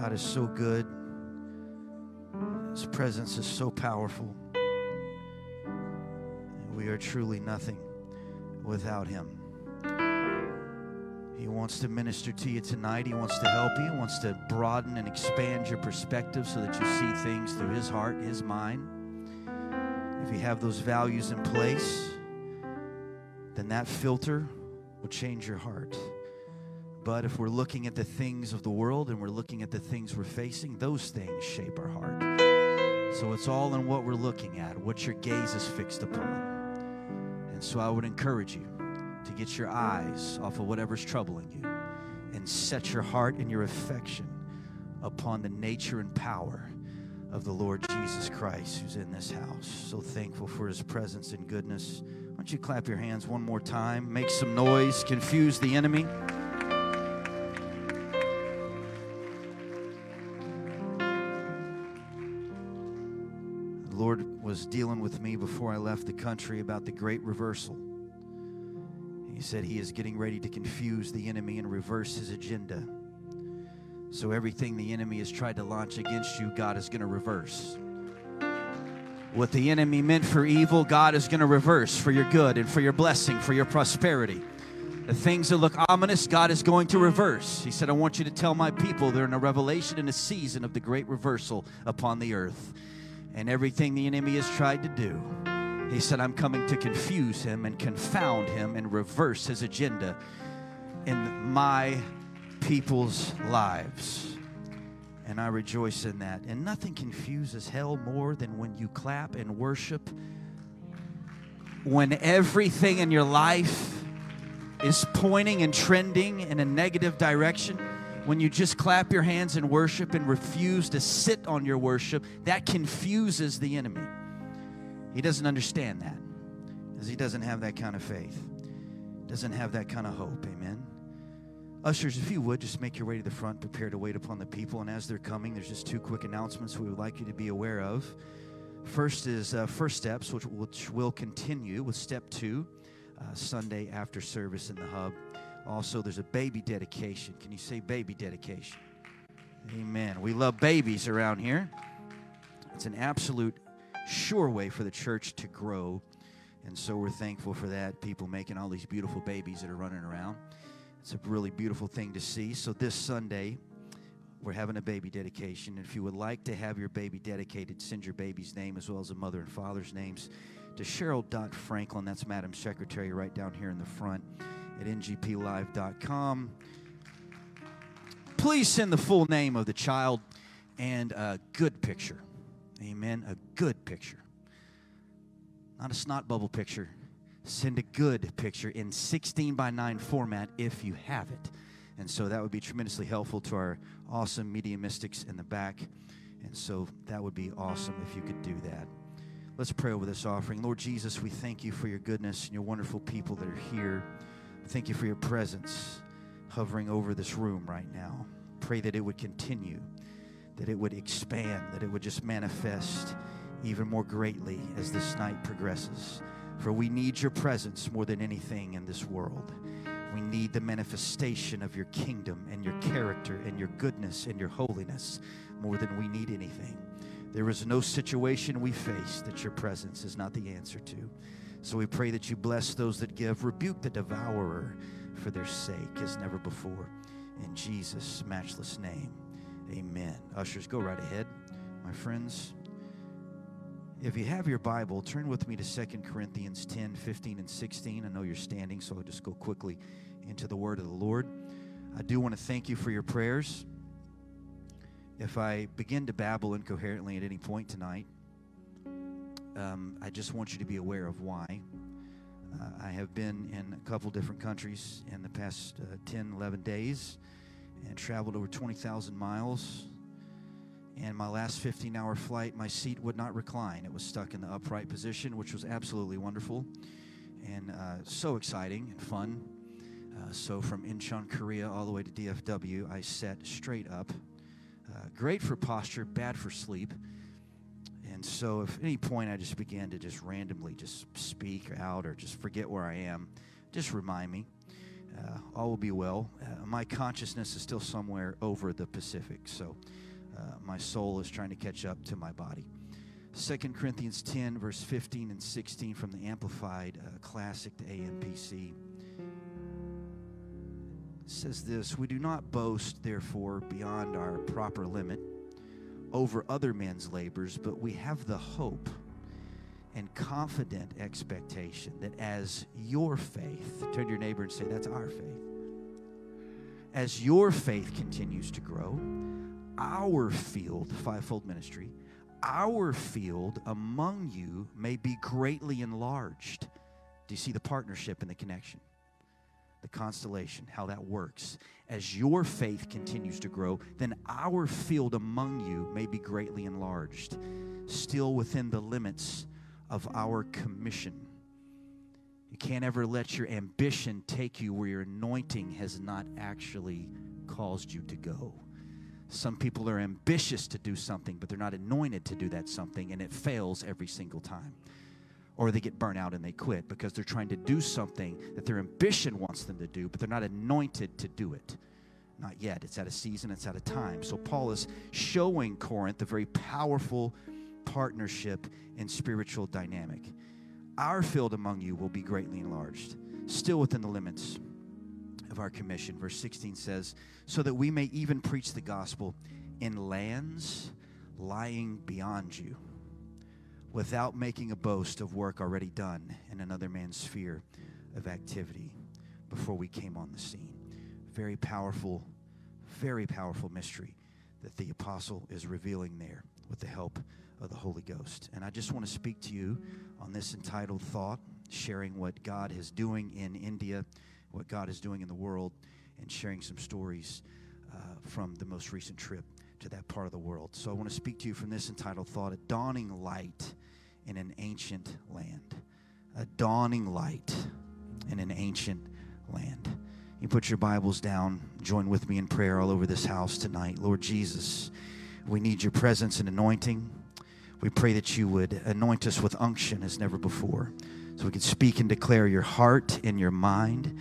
God is so good. His presence is so powerful. We are truly nothing without Him. He wants to minister to you tonight. He wants to help you. He wants to broaden and expand your perspective so that you see things through His heart, His mind. If you have those values in place, then that filter will change your heart. But if we're looking at the things of the world and we're looking at the things we're facing, those things shape our heart. So it's all in what we're looking at, what your gaze is fixed upon. And so I would encourage you to get your eyes off of whatever's troubling you and set your heart and your affection upon the nature and power of the Lord Jesus Christ who's in this house. So thankful for his presence and goodness. Why don't you clap your hands one more time? Make some noise, confuse the enemy. Was dealing with me before I left the country about the great reversal. He said he is getting ready to confuse the enemy and reverse his agenda. So everything the enemy has tried to launch against you, God is going to reverse. What the enemy meant for evil, God is going to reverse for your good and for your blessing, for your prosperity. The things that look ominous, God is going to reverse. He said, I want you to tell my people they're in a revelation and a season of the great reversal upon the earth and everything the enemy has tried to do. He said, I'm coming to confuse him and confound him and reverse his agenda in my people's lives. And I rejoice in that. And nothing confuses hell more than when you clap and worship, when everything in your life is pointing and trending in a negative direction when you just clap your hands and worship and refuse to sit on your worship, that confuses the enemy. He doesn't understand that because he doesn't have that kind of faith, doesn't have that kind of hope. Amen. Ushers, if you would, just make your way to the front, prepare to wait upon the people. And as they're coming, there's just two quick announcements we would like you to be aware of. First is uh, First Steps, which, which will continue with Step Two, uh, Sunday after service in the Hub. Also, there's a baby dedication. Can you say baby dedication? Amen. We love babies around here. It's an absolute sure way for the church to grow. And so we're thankful for that. People making all these beautiful babies that are running around. It's a really beautiful thing to see. So this Sunday, we're having a baby dedication. And if you would like to have your baby dedicated, send your baby's name as well as the mother and father's names to Cheryl Franklin. That's Madam Secretary right down here in the front at ngplive.com. Please send the full name of the child and a good picture. Amen. A good picture. Not a snot bubble picture. Send a good picture in 16 by 9 format if you have it. And so that would be tremendously helpful to our awesome media mystics in the back. And so that would be awesome if you could do that. Let's pray over this offering. Lord Jesus, we thank you for your goodness and your wonderful people that are here. Thank you for your presence hovering over this room right now. Pray that it would continue, that it would expand, that it would just manifest even more greatly as this night progresses. For we need your presence more than anything in this world. We need the manifestation of your kingdom and your character and your goodness and your holiness more than we need anything. There is no situation we face that your presence is not the answer to. So we pray that you bless those that give, rebuke the devourer for their sake as never before. In Jesus' matchless name, amen. Ushers, go right ahead, my friends. If you have your Bible, turn with me to 2 Corinthians 10, 15, and 16. I know you're standing, so I'll just go quickly into the word of the Lord. I do want to thank you for your prayers. If I begin to babble incoherently at any point tonight, um, I just want you to be aware of why. Uh, I have been in a couple different countries in the past uh, 10, 11 days and traveled over 20,000 miles. And my last 15 hour flight, my seat would not recline. It was stuck in the upright position, which was absolutely wonderful and uh, so exciting and fun. Uh, so from Incheon, Korea, all the way to DFW, I sat straight up. Uh, great for posture, bad for sleep. And so, if at any point I just began to just randomly just speak out or just forget where I am, just remind me. uh, all will be well. Uh, my consciousness is still somewhere over the Pacific, so uh, my soul is trying to catch up to my body. 2 Corinthians 10, verse 15 and 16 from the Amplified uh, Classic to AMPC says this We do not boast, therefore, beyond our proper limit over other men's labors, but we have the hope and confident expectation that as your faith, turn to your neighbor and say, That's our faith. As your faith continues to grow, our field, fivefold ministry, our field among you may be greatly enlarged. Do you see the partnership and the connection? The constellation, how that works. As your faith continues to grow, then our field among you may be greatly enlarged, still within the limits of our commission. You can't ever let your ambition take you where your anointing has not actually caused you to go. Some people are ambitious to do something, but they're not anointed to do that something, and it fails every single time. Or they get burnt out and they quit because they're trying to do something that their ambition wants them to do, but they're not anointed to do it. Not yet. It's at a season, it's at a time. So Paul is showing Corinth a very powerful partnership in spiritual dynamic. Our field among you will be greatly enlarged, still within the limits of our commission. Verse 16 says, So that we may even preach the gospel in lands lying beyond you, without making a boast of work already done in another man's sphere of activity before we came on the scene. Very powerful, very powerful mystery that the apostle is revealing there with the help of the Holy Ghost. And I just want to speak to you on this entitled thought, sharing what God is doing in India what God is doing in the world and sharing some stories uh, from the most recent trip to that part of the world. So I want to speak to you from this entitled thought A Dawning Light in an Ancient Land. A dawning light in an ancient land. You put your Bibles down, join with me in prayer all over this house tonight. Lord Jesus, we need your presence and anointing. We pray that you would anoint us with unction as never before so we can speak and declare your heart and your mind.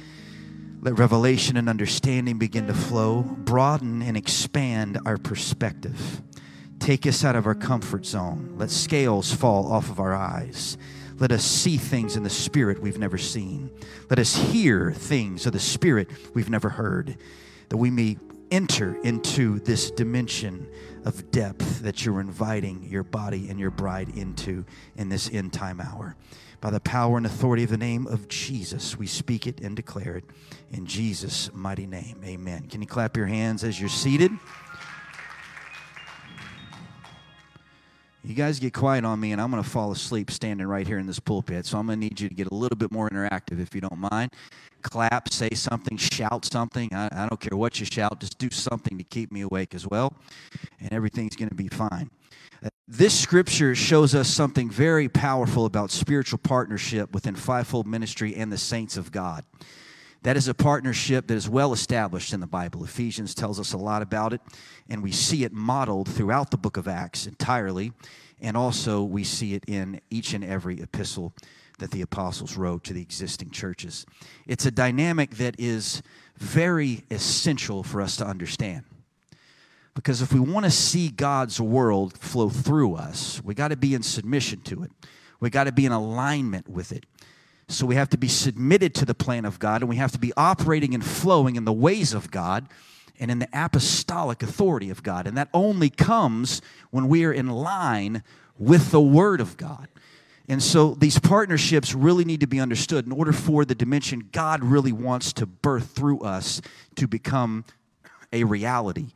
Let revelation and understanding begin to flow, broaden and expand our perspective. Take us out of our comfort zone. Let scales fall off of our eyes. Let us see things in the Spirit we've never seen. Let us hear things of the Spirit we've never heard, that we may enter into this dimension of depth that you're inviting your body and your bride into in this end time hour. By the power and authority of the name of Jesus, we speak it and declare it in Jesus' mighty name. Amen. Can you clap your hands as you're seated? You guys get quiet on me, and I'm going to fall asleep standing right here in this pulpit. So I'm going to need you to get a little bit more interactive if you don't mind. Clap, say something, shout something. I, I don't care what you shout, just do something to keep me awake as well, and everything's going to be fine. This scripture shows us something very powerful about spiritual partnership within fivefold ministry and the saints of God. That is a partnership that is well established in the Bible. Ephesians tells us a lot about it, and we see it modeled throughout the book of Acts entirely, and also we see it in each and every epistle that the apostles wrote to the existing churches. It's a dynamic that is very essential for us to understand. Because if we want to see God's world flow through us, we got to be in submission to it. We got to be in alignment with it. So we have to be submitted to the plan of God and we have to be operating and flowing in the ways of God and in the apostolic authority of God. And that only comes when we are in line with the Word of God. And so these partnerships really need to be understood in order for the dimension God really wants to birth through us to become a reality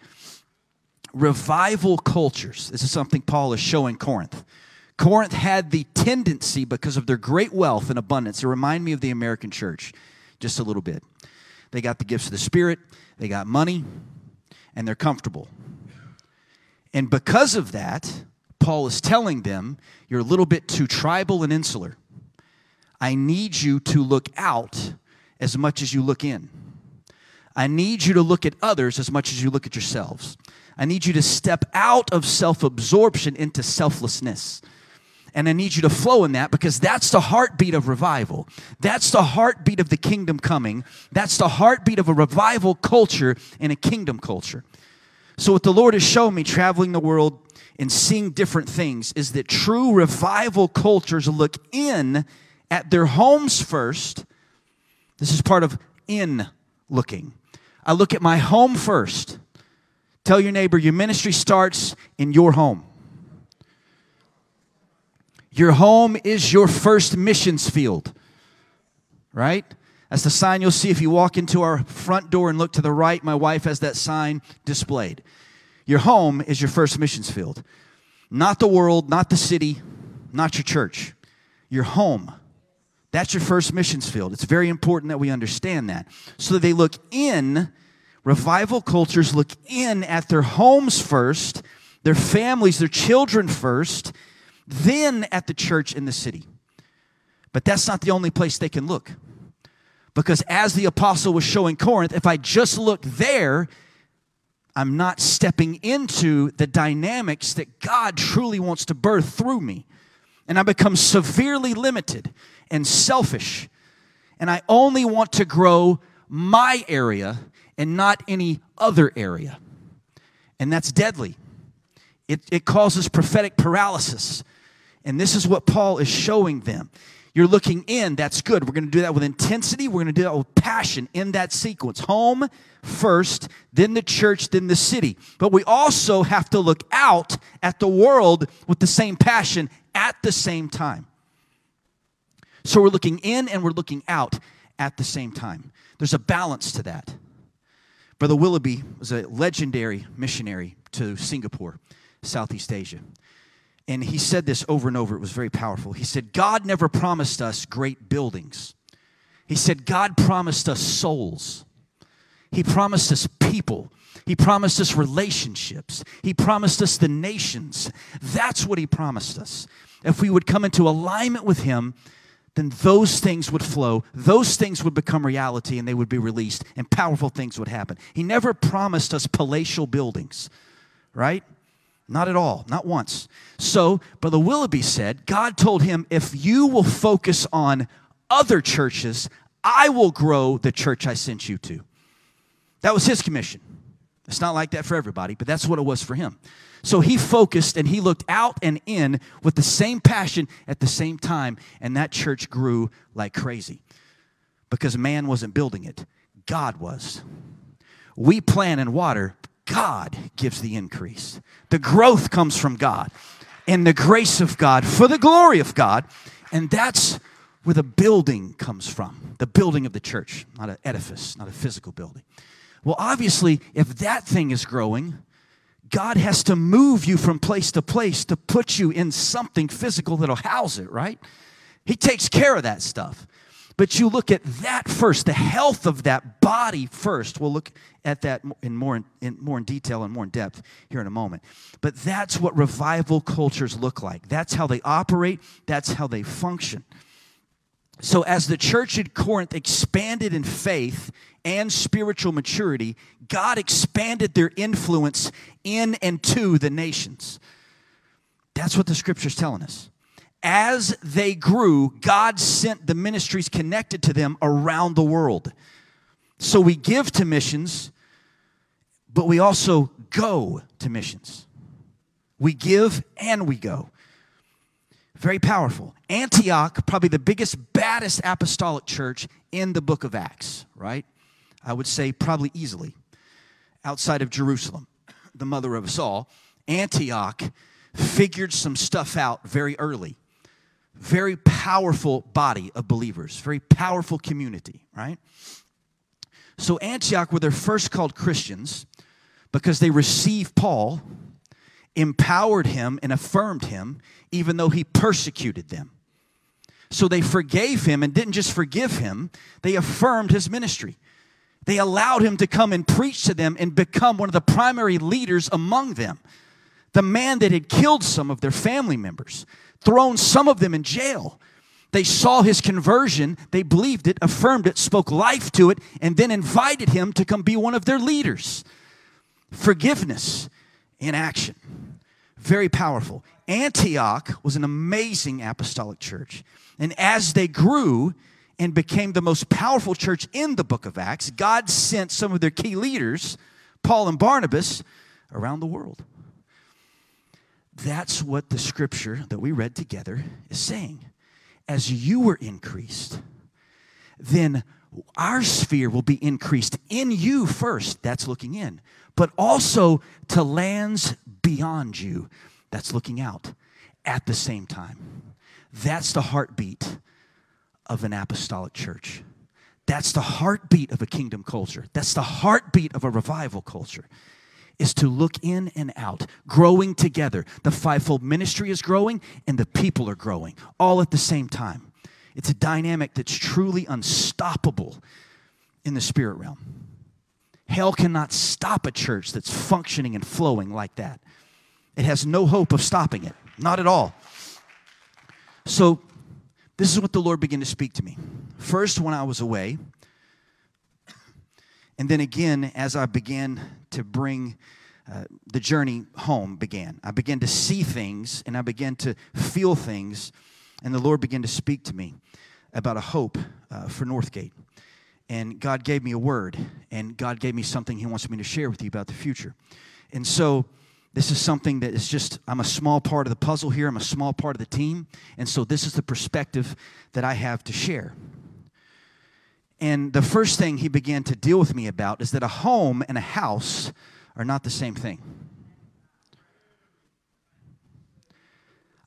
revival cultures. This is something Paul is showing Corinth. Corinth had the tendency, because of their great wealth and abundance, to remind me of the American church just a little bit. They got the gifts of the Spirit, they got money, and they're comfortable. And because of that, Paul is telling them, You're a little bit too tribal and insular. I need you to look out as much as you look in. I need you to look at others as much as you look at yourselves. I need you to step out of self absorption into selflessness. And I need you to flow in that because that's the heartbeat of revival. That's the heartbeat of the kingdom coming. That's the heartbeat of a revival culture and a kingdom culture. So, what the Lord has shown me traveling the world and seeing different things is that true revival cultures look in at their homes first. This is part of in looking. I look at my home first. Tell your neighbor your ministry starts in your home. Your home is your first missions field, right? That's the sign you'll see if you walk into our front door and look to the right. My wife has that sign displayed. Your home is your first missions field, not the world, not the city, not your church. Your home. That's your first missions field. It's very important that we understand that. So that they look in, revival cultures look in at their homes first, their families, their children first, then at the church in the city. But that's not the only place they can look. Because as the apostle was showing Corinth, if I just look there, I'm not stepping into the dynamics that God truly wants to birth through me. And I become severely limited and selfish. And I only want to grow my area and not any other area. And that's deadly. It, it causes prophetic paralysis. And this is what Paul is showing them. You're looking in, that's good. We're going to do that with intensity. We're going to do that with passion in that sequence. Home first, then the church, then the city. But we also have to look out at the world with the same passion at the same time. So we're looking in and we're looking out at the same time. There's a balance to that. Brother Willoughby was a legendary missionary to Singapore, Southeast Asia. And he said this over and over. It was very powerful. He said, God never promised us great buildings. He said, God promised us souls. He promised us people. He promised us relationships. He promised us the nations. That's what He promised us. If we would come into alignment with Him, then those things would flow, those things would become reality, and they would be released, and powerful things would happen. He never promised us palatial buildings, right? Not at all, not once. So, Brother Willoughby said, God told him, if you will focus on other churches, I will grow the church I sent you to. That was his commission. It's not like that for everybody, but that's what it was for him. So he focused and he looked out and in with the same passion at the same time, and that church grew like crazy because man wasn't building it, God was. We plant and water, God gives the increase. The growth comes from God and the grace of God for the glory of God. And that's where the building comes from the building of the church, not an edifice, not a physical building. Well, obviously, if that thing is growing, God has to move you from place to place to put you in something physical that'll house it, right? He takes care of that stuff. But you look at that first, the health of that body first. We'll look at that in more in, more in detail and more in depth here in a moment. But that's what revival cultures look like. That's how they operate, that's how they function. So as the church in Corinth expanded in faith and spiritual maturity, God expanded their influence in and to the nations. That's what the scripture's telling us as they grew, God sent the ministries connected to them around the world. So we give to missions, but we also go to missions. We give and we go. Very powerful. Antioch, probably the biggest, baddest apostolic church in the book of Acts, right? I would say probably easily. Outside of Jerusalem, the mother of us all, Antioch figured some stuff out very early very powerful body of believers, very powerful community, right? So Antioch were their first called Christians because they received Paul, empowered him, and affirmed him, even though he persecuted them. So they forgave him and didn't just forgive him, they affirmed his ministry. They allowed him to come and preach to them and become one of the primary leaders among them. The man that had killed some of their family members, thrown some of them in jail. They saw his conversion, they believed it, affirmed it, spoke life to it, and then invited him to come be one of their leaders. Forgiveness in action. Very powerful. Antioch was an amazing apostolic church. And as they grew and became the most powerful church in the book of Acts, God sent some of their key leaders, Paul and Barnabas, around the world. That's what the scripture that we read together is saying. As you were increased, then our sphere will be increased in you first. That's looking in. But also to lands beyond you. That's looking out at the same time. That's the heartbeat of an apostolic church. That's the heartbeat of a kingdom culture. That's the heartbeat of a revival culture is to look in and out, growing together. The fivefold ministry is growing and the people are growing all at the same time. It's a dynamic that's truly unstoppable in the spirit realm. Hell cannot stop a church that's functioning and flowing like that. It has no hope of stopping it, not at all. So, this is what the Lord began to speak to me. First, when I was away, and then again, as I began to bring uh, the journey home, began. I began to see things and I began to feel things, and the Lord began to speak to me about a hope uh, for Northgate. And God gave me a word, and God gave me something He wants me to share with you about the future. And so, this is something that is just, I'm a small part of the puzzle here, I'm a small part of the team. And so, this is the perspective that I have to share. And the first thing he began to deal with me about is that a home and a house are not the same thing.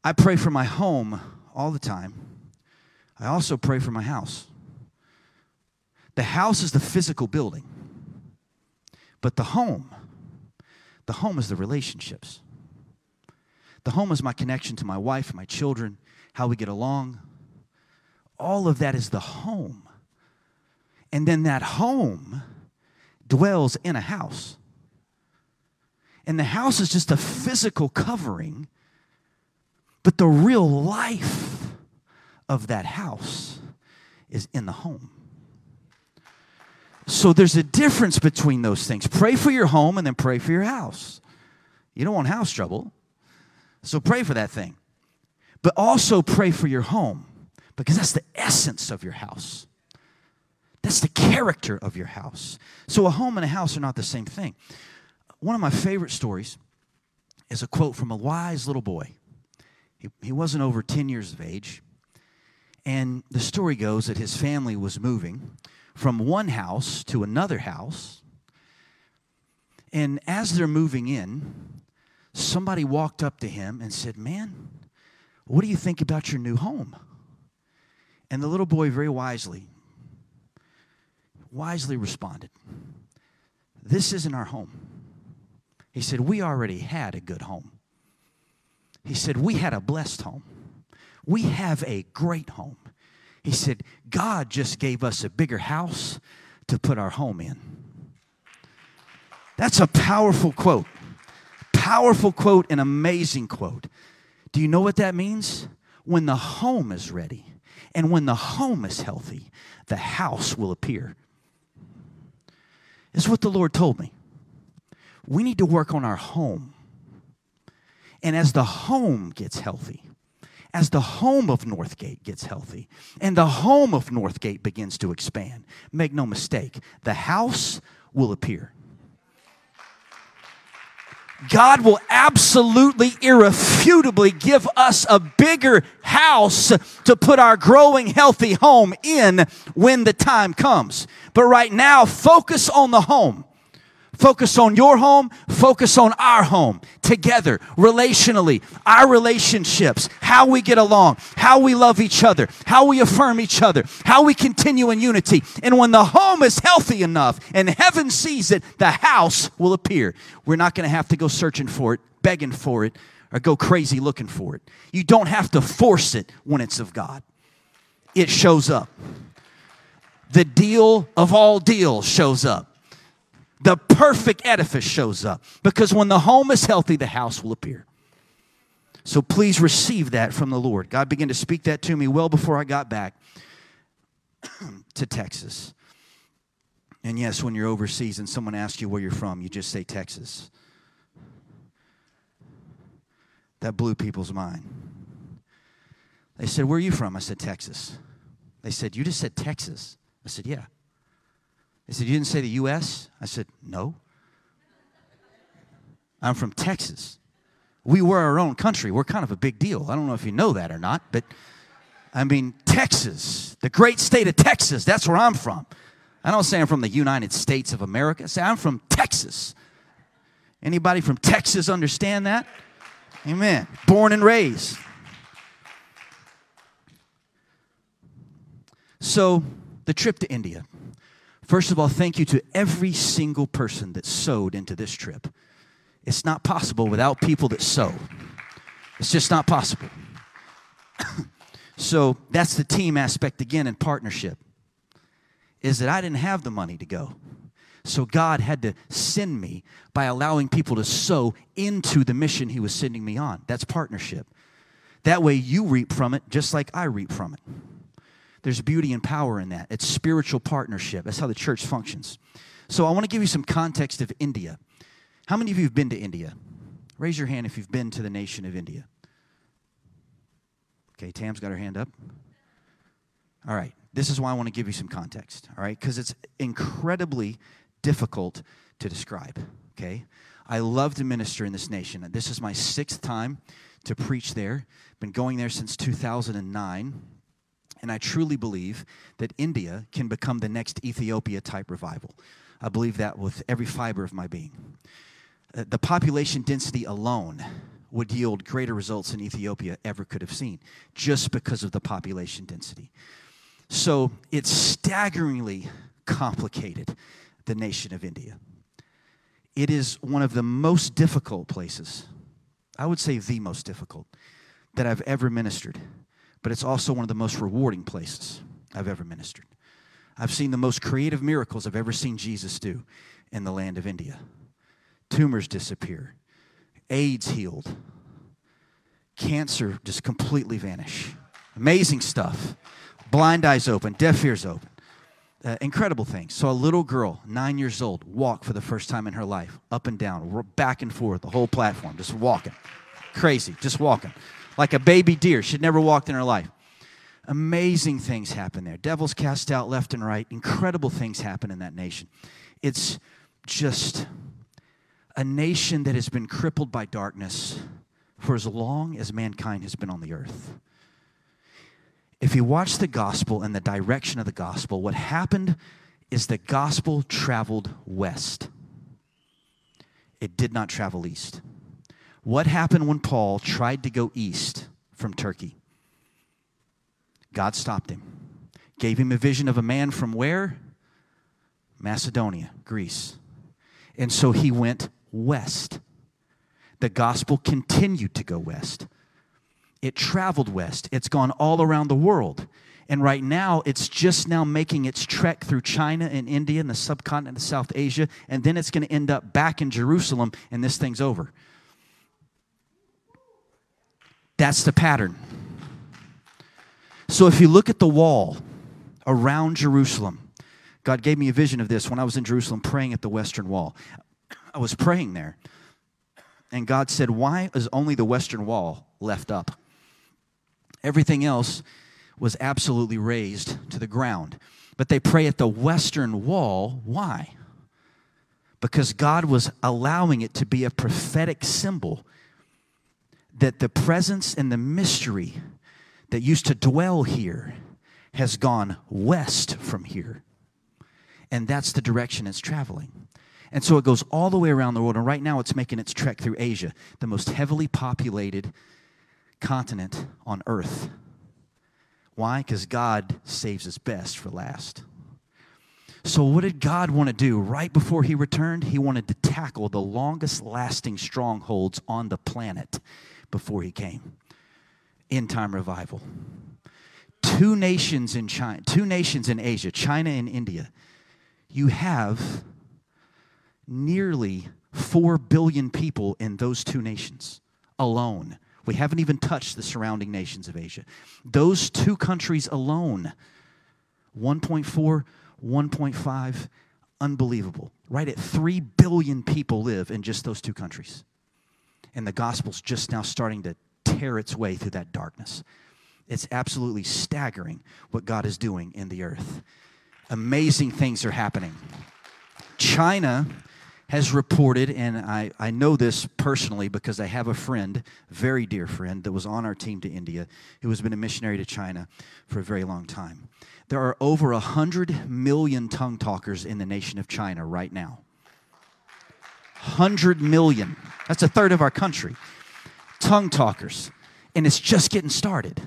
I pray for my home all the time. I also pray for my house. The house is the physical building, but the home, the home is the relationships. The home is my connection to my wife, my children, how we get along. All of that is the home. And then that home dwells in a house. And the house is just a physical covering, but the real life of that house is in the home. So there's a difference between those things. Pray for your home and then pray for your house. You don't want house trouble. So pray for that thing. But also pray for your home because that's the essence of your house. That's the character of your house. So a home and a house are not the same thing. One of my favorite stories is a quote from a wise little boy. He, he wasn't over 10 years of age. And the story goes that his family was moving from one house to another house. And as they're moving in, somebody walked up to him and said, Man, what do you think about your new home? And the little boy very wisely wisely responded, This isn't our home. He said, We already had a good home. He said, We had a blessed home. We have a great home. He said, God just gave us a bigger house to put our home in. That's a powerful quote. Powerful quote, an amazing quote. Do you know what that means? When the home is ready and when the home is healthy, the house will appear. Is what the Lord told me. We need to work on our home. And as the home gets healthy, as the home of Northgate gets healthy, and the home of Northgate begins to expand, make no mistake, the house will appear. God will absolutely, irrefutably give us a bigger house to put our growing, healthy home in when the time comes. But right now, focus on the home. Focus on your home, focus on our home together, relationally, our relationships, how we get along, how we love each other, how we affirm each other, how we continue in unity. And when the home is healthy enough and heaven sees it, the house will appear. We're not going to have to go searching for it, begging for it, or go crazy looking for it. You don't have to force it when it's of God, it shows up. The deal of all deals shows up the perfect edifice shows up. Because when the home is healthy, the house will appear. So please receive that from the Lord. God began to speak that to me well before I got back to Texas. And yes, when you're overseas and someone asks you where you're from, you just say Texas. that blew people's mind. They said, Where are you from? I said, Texas. They said, You just said Texas. I said, Yeah. They said, You didn't say the U.S.? I said, No. I'm from Texas. We were our own country. We're kind of a big deal. I don't know if you know that or not, but I mean, Texas, the great state of Texas, that's where I'm from. I don't say I'm from the United States of America. I say I'm from Texas. Anybody from Texas understand that? Amen. Born and raised. So, the trip to India. First of all, thank you to every single person that sowed into this trip. It's not possible without people that sow. It's just not possible. so, that's the team aspect again in partnership. Is that I didn't have the money to go. So God had to send me by allowing people to sow into the mission He was sending me on. That's partnership. That way you reap from it just like I reap from it. There's beauty and power in that. It's spiritual partnership. That's how the church functions. So I want to give you some context of India. How many of you have been to India? Raise your hand if you've been to the nation of India. Okay, Tam's got her hand up. All right, this is why I want to give you some context, all right? Because it's incredibly difficult to describe, okay? I love to minister in this nation. This is my sixth time to preach there. Been going there since 2009. And I truly believe that India can become the next Ethiopia type revival. I believe that with every fiber of my being. Uh, the population density alone would yield greater results than Ethiopia ever could have seen, just because of the population density. So it's staggeringly complicated the nation of India. It is one of the most difficult places, I would say the most difficult, that I've ever ministered, but it's also one of the most rewarding places I've ever ministered. I've seen the most creative miracles I've ever seen Jesus do in the land of India. Tumors disappear, AIDS healed, cancer just completely vanish. Amazing stuff. Blind eyes open, deaf ears open uh, incredible things. So a little girl, nine years old, walk for the first time in her life, up and down, back and forth, the whole platform, just walking. Crazy, just walking. Like a baby deer. She'd never walked in her life. Amazing things happen there. Devils cast out left and right. Incredible things happen in that nation. It's just a nation that has been crippled by darkness for as long as mankind has been on the earth if you watch the gospel and the direction of the gospel, what happened is the gospel traveled west. It did not travel east. What happened when Paul tried to go east from Turkey? God stopped him, gave him a vision of a man from where? Macedonia, Greece. And so he went west. The gospel continued to go west it traveled west. It's gone all around the world. And right now, it's just now making its trek through China and India and the subcontinent of South Asia. And then it's going to end up back in Jerusalem, and this thing's over. That's the pattern. So if you look at the wall around Jerusalem, God gave me a vision of this when I was in Jerusalem praying at the Western Wall. I was praying there, and God said, Why is only the Western Wall left up? Everything else was absolutely razed to the ground. But they pray at the western wall. Why? Because God was allowing it to be a prophetic symbol that the presence and the mystery that used to dwell here has gone west from here. And that's the direction it's traveling. And so it goes all the way around the world. And right now it's making its trek through Asia, the most heavily populated continent on earth. Why? Because God saves his best for last. So, what did God want to do right before he returned? He wanted to tackle the longest lasting strongholds on the planet before he came end time revival. Two nations in China, two nations in Asia, China and India. You have nearly 4 billion people in those two nations alone. We haven't even touched the surrounding nations of Asia. Those two countries alone 1.4, 1.5, unbelievable. Right at 3 billion people live in just those two countries. And the gospel's just now starting to tear its way through that darkness. It's absolutely staggering what God is doing in the earth. Amazing things are happening. China has reported, and I, I know this personally because I have a friend, very dear friend, that was on our team to India, who has been a missionary to China for a very long time. There are over 100 million tongue talkers in the nation of China right now. 100 million. That's a third of our country. Tongue talkers. And it's just getting started.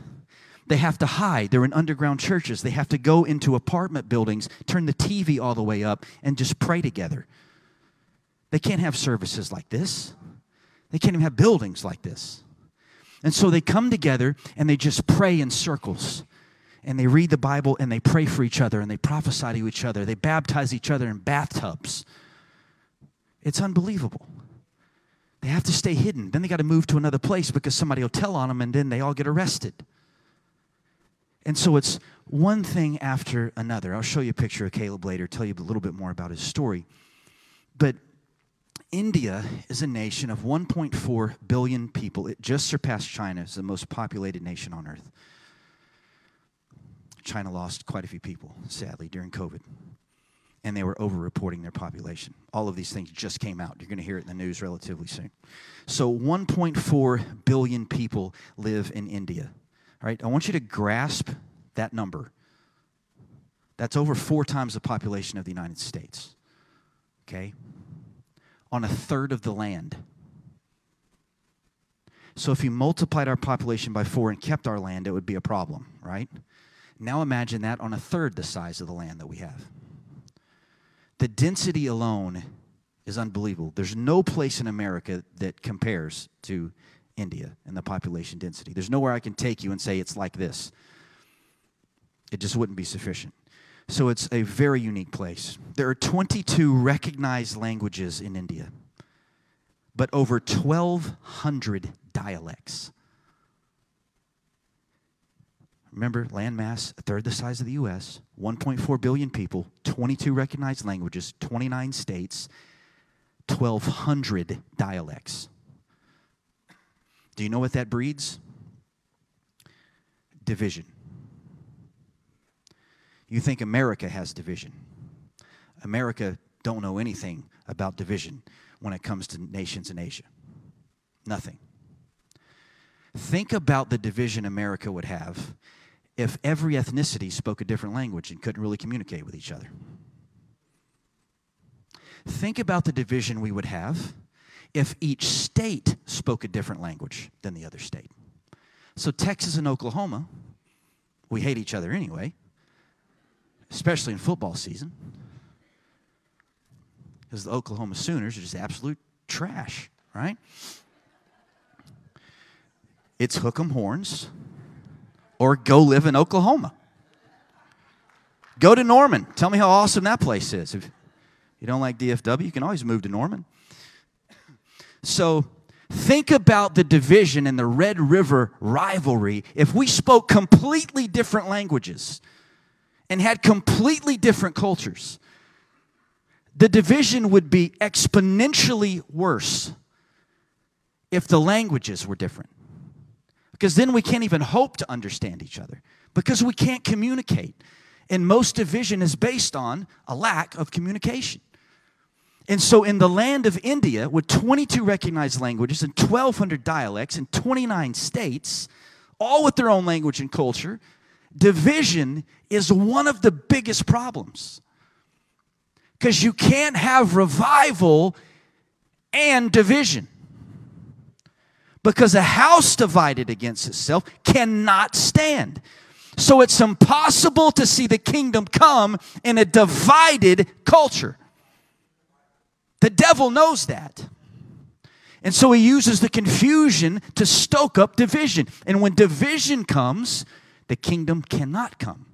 They have to hide. They're in underground churches. They have to go into apartment buildings, turn the TV all the way up, and just pray together. They can't have services like this. They can't even have buildings like this. And so they come together and they just pray in circles. And they read the Bible and they pray for each other and they prophesy to each other. They baptize each other in bathtubs. It's unbelievable. They have to stay hidden. Then they got to move to another place because somebody will tell on them and then they all get arrested. And so it's one thing after another. I'll show you a picture of Caleb later, tell you a little bit more about his story. But India is a nation of 1.4 billion people. It just surpassed China as the most populated nation on earth. China lost quite a few people, sadly, during COVID. And they were over reporting their population. All of these things just came out. You're going to hear it in the news relatively soon. So, 1.4 billion people live in India. All right, I want you to grasp that number. That's over four times the population of the United States. Okay? On a third of the land. So if you multiplied our population by four and kept our land, it would be a problem, right? Now imagine that on a third the size of the land that we have. The density alone is unbelievable. There's no place in America that compares to India and the population density. There's nowhere I can take you and say it's like this. It just wouldn't be sufficient. So it's a very unique place. There are 22 recognized languages in India, but over 1,200 dialects. Remember, landmass, a third the size of the U.S., 1.4 billion people, 22 recognized languages, 29 states, 1,200 dialects. Do you know what that breeds? Division. You think America has division. America don't know anything about division when it comes to nations in Asia. Nothing. Think about the division America would have if every ethnicity spoke a different language and couldn't really communicate with each other. Think about the division we would have if each state spoke a different language than the other state. So, Texas and Oklahoma, we hate each other anyway, especially in football season, because the Oklahoma Sooners are just absolute trash, right? It's hook 'em horns or go live in Oklahoma. Go to Norman. Tell me how awesome that place is. If you don't like DFW, you can always move to Norman. So think about the division and the Red River rivalry if we spoke completely different languages and had completely different cultures. The division would be exponentially worse if the languages were different. Because then we can't even hope to understand each other because we can't communicate. And most division is based on a lack of communication. And so, in the land of India, with 22 recognized languages and 1,200 dialects in 29 states, all with their own language and culture, division is one of the biggest problems. Because you can't have revival and division. Because a house divided against itself cannot stand. So it's impossible to see the kingdom come in a divided culture. The devil knows that. And so he uses the confusion to stoke up division. And when division comes, the kingdom cannot come.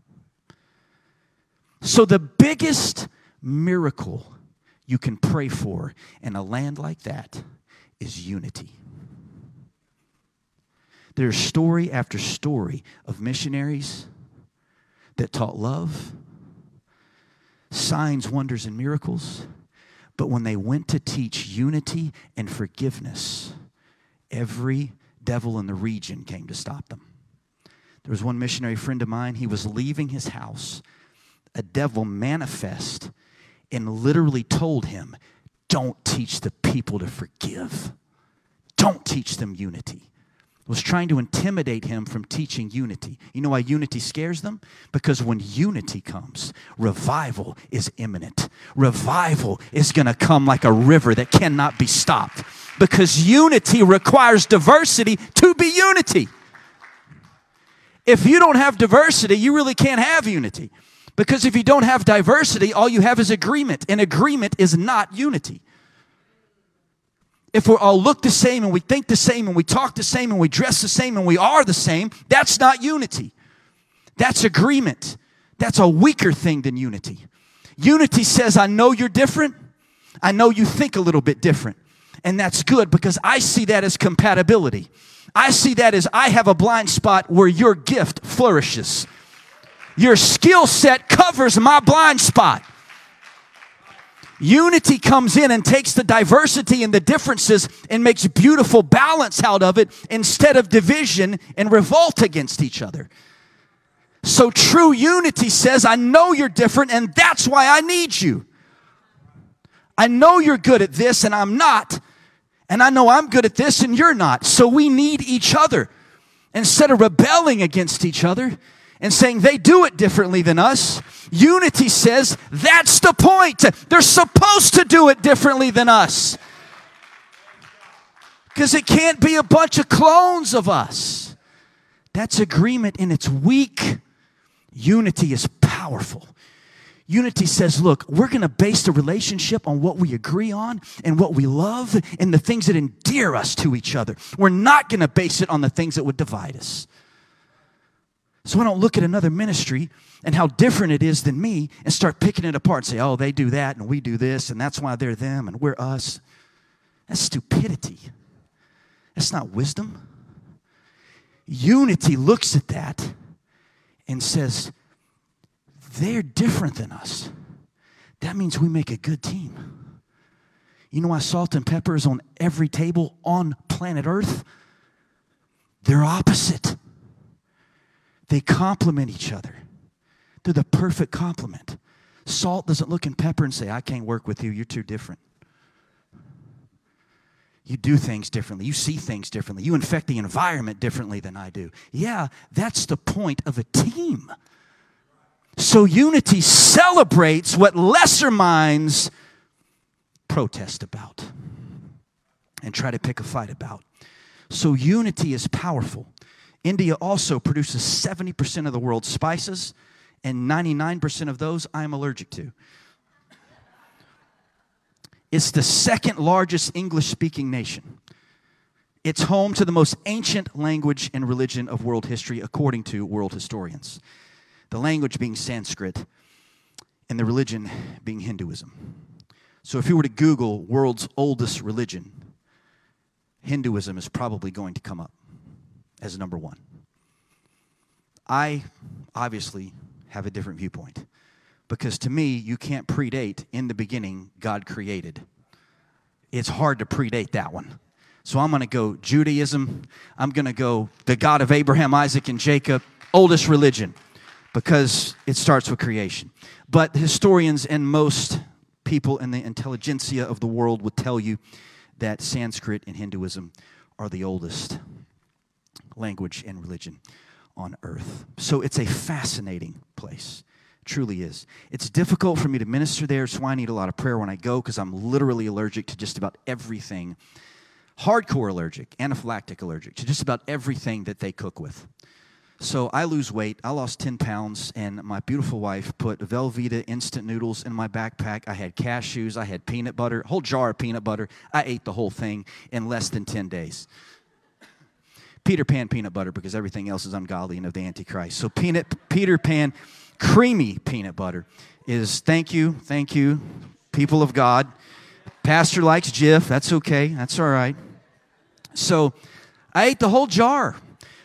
So the biggest miracle you can pray for in a land like that is unity. There's story after story of missionaries that taught love, signs, wonders, and miracles but when they went to teach unity and forgiveness, every devil in the region came to stop them. There was one missionary friend of mine, he was leaving his house. A devil manifest and literally told him, Don't teach the people to forgive, don't teach them unity was trying to intimidate him from teaching unity. You know why unity scares them? Because when unity comes, revival is imminent. Revival is going to come like a river that cannot be stopped. Because unity requires diversity to be unity. If you don't have diversity, you really can't have unity. Because if you don't have diversity, all you have is agreement, and agreement is not unity if we all look the same and we think the same and we talk the same and we dress the same and we are the same, that's not unity. That's agreement. That's a weaker thing than unity. Unity says, I know you're different. I know you think a little bit different. And that's good because I see that as compatibility. I see that as I have a blind spot where your gift flourishes. Your skill set covers my blind spot. Unity comes in and takes the diversity and the differences and makes beautiful balance out of it instead of division and revolt against each other. So true unity says, I know you're different and that's why I need you. I know you're good at this and I'm not. And I know I'm good at this and you're not. So we need each other. Instead of rebelling against each other, and saying they do it differently than us. Unity says that's the point. They're supposed to do it differently than us. Because it can't be a bunch of clones of us. That's agreement and it's weak. Unity is powerful. Unity says, look, we're going to base the relationship on what we agree on and what we love and the things that endear us to each other. We're not going to base it on the things that would divide us. So I don't look at another ministry and how different it is than me and start picking it apart and say, oh, they do that and we do this and that's why they're them and we're us. That's stupidity. That's not wisdom. Unity looks at that and says, they're different than us. That means we make a good team. You know why salt and pepper is on every table on planet Earth? They're opposite. They complement each other. They're the perfect complement. Salt doesn't look in pepper and say, I can't work with you, you're too different. You do things differently. You see things differently. You infect the environment differently than I do. Yeah, that's the point of a team. So unity celebrates what lesser minds protest about and try to pick a fight about. So unity is powerful. India also produces 70% of the world's spices, and 99% of those I am allergic to. It's the second largest English speaking nation. It's home to the most ancient language and religion of world history, according to world historians. The language being Sanskrit, and the religion being Hinduism. So, if you were to Google world's oldest religion, Hinduism is probably going to come up as number one. I obviously have a different viewpoint because to me, you can't predate in the beginning, God created. It's hard to predate that one. So I'm going to go Judaism. I'm going to go the God of Abraham, Isaac, and Jacob, oldest religion, because it starts with creation. But historians and most people in the intelligentsia of the world would tell you that Sanskrit and Hinduism are the oldest language, and religion on earth. So it's a fascinating place. truly is. It's difficult for me to minister there, so I need a lot of prayer when I go because I'm literally allergic to just about everything. Hardcore allergic, anaphylactic allergic to just about everything that they cook with. So I lose weight. I lost 10 pounds, and my beautiful wife put Velveeta instant noodles in my backpack. I had cashews, I had peanut butter, whole jar of peanut butter. I ate the whole thing in less than 10 days. Peter Pan peanut butter because everything else is ungodly and of the Antichrist. So peanut, Peter Pan creamy peanut butter is thank you, thank you, people of God. Pastor likes Jif. That's okay. That's all right. So I ate the whole jar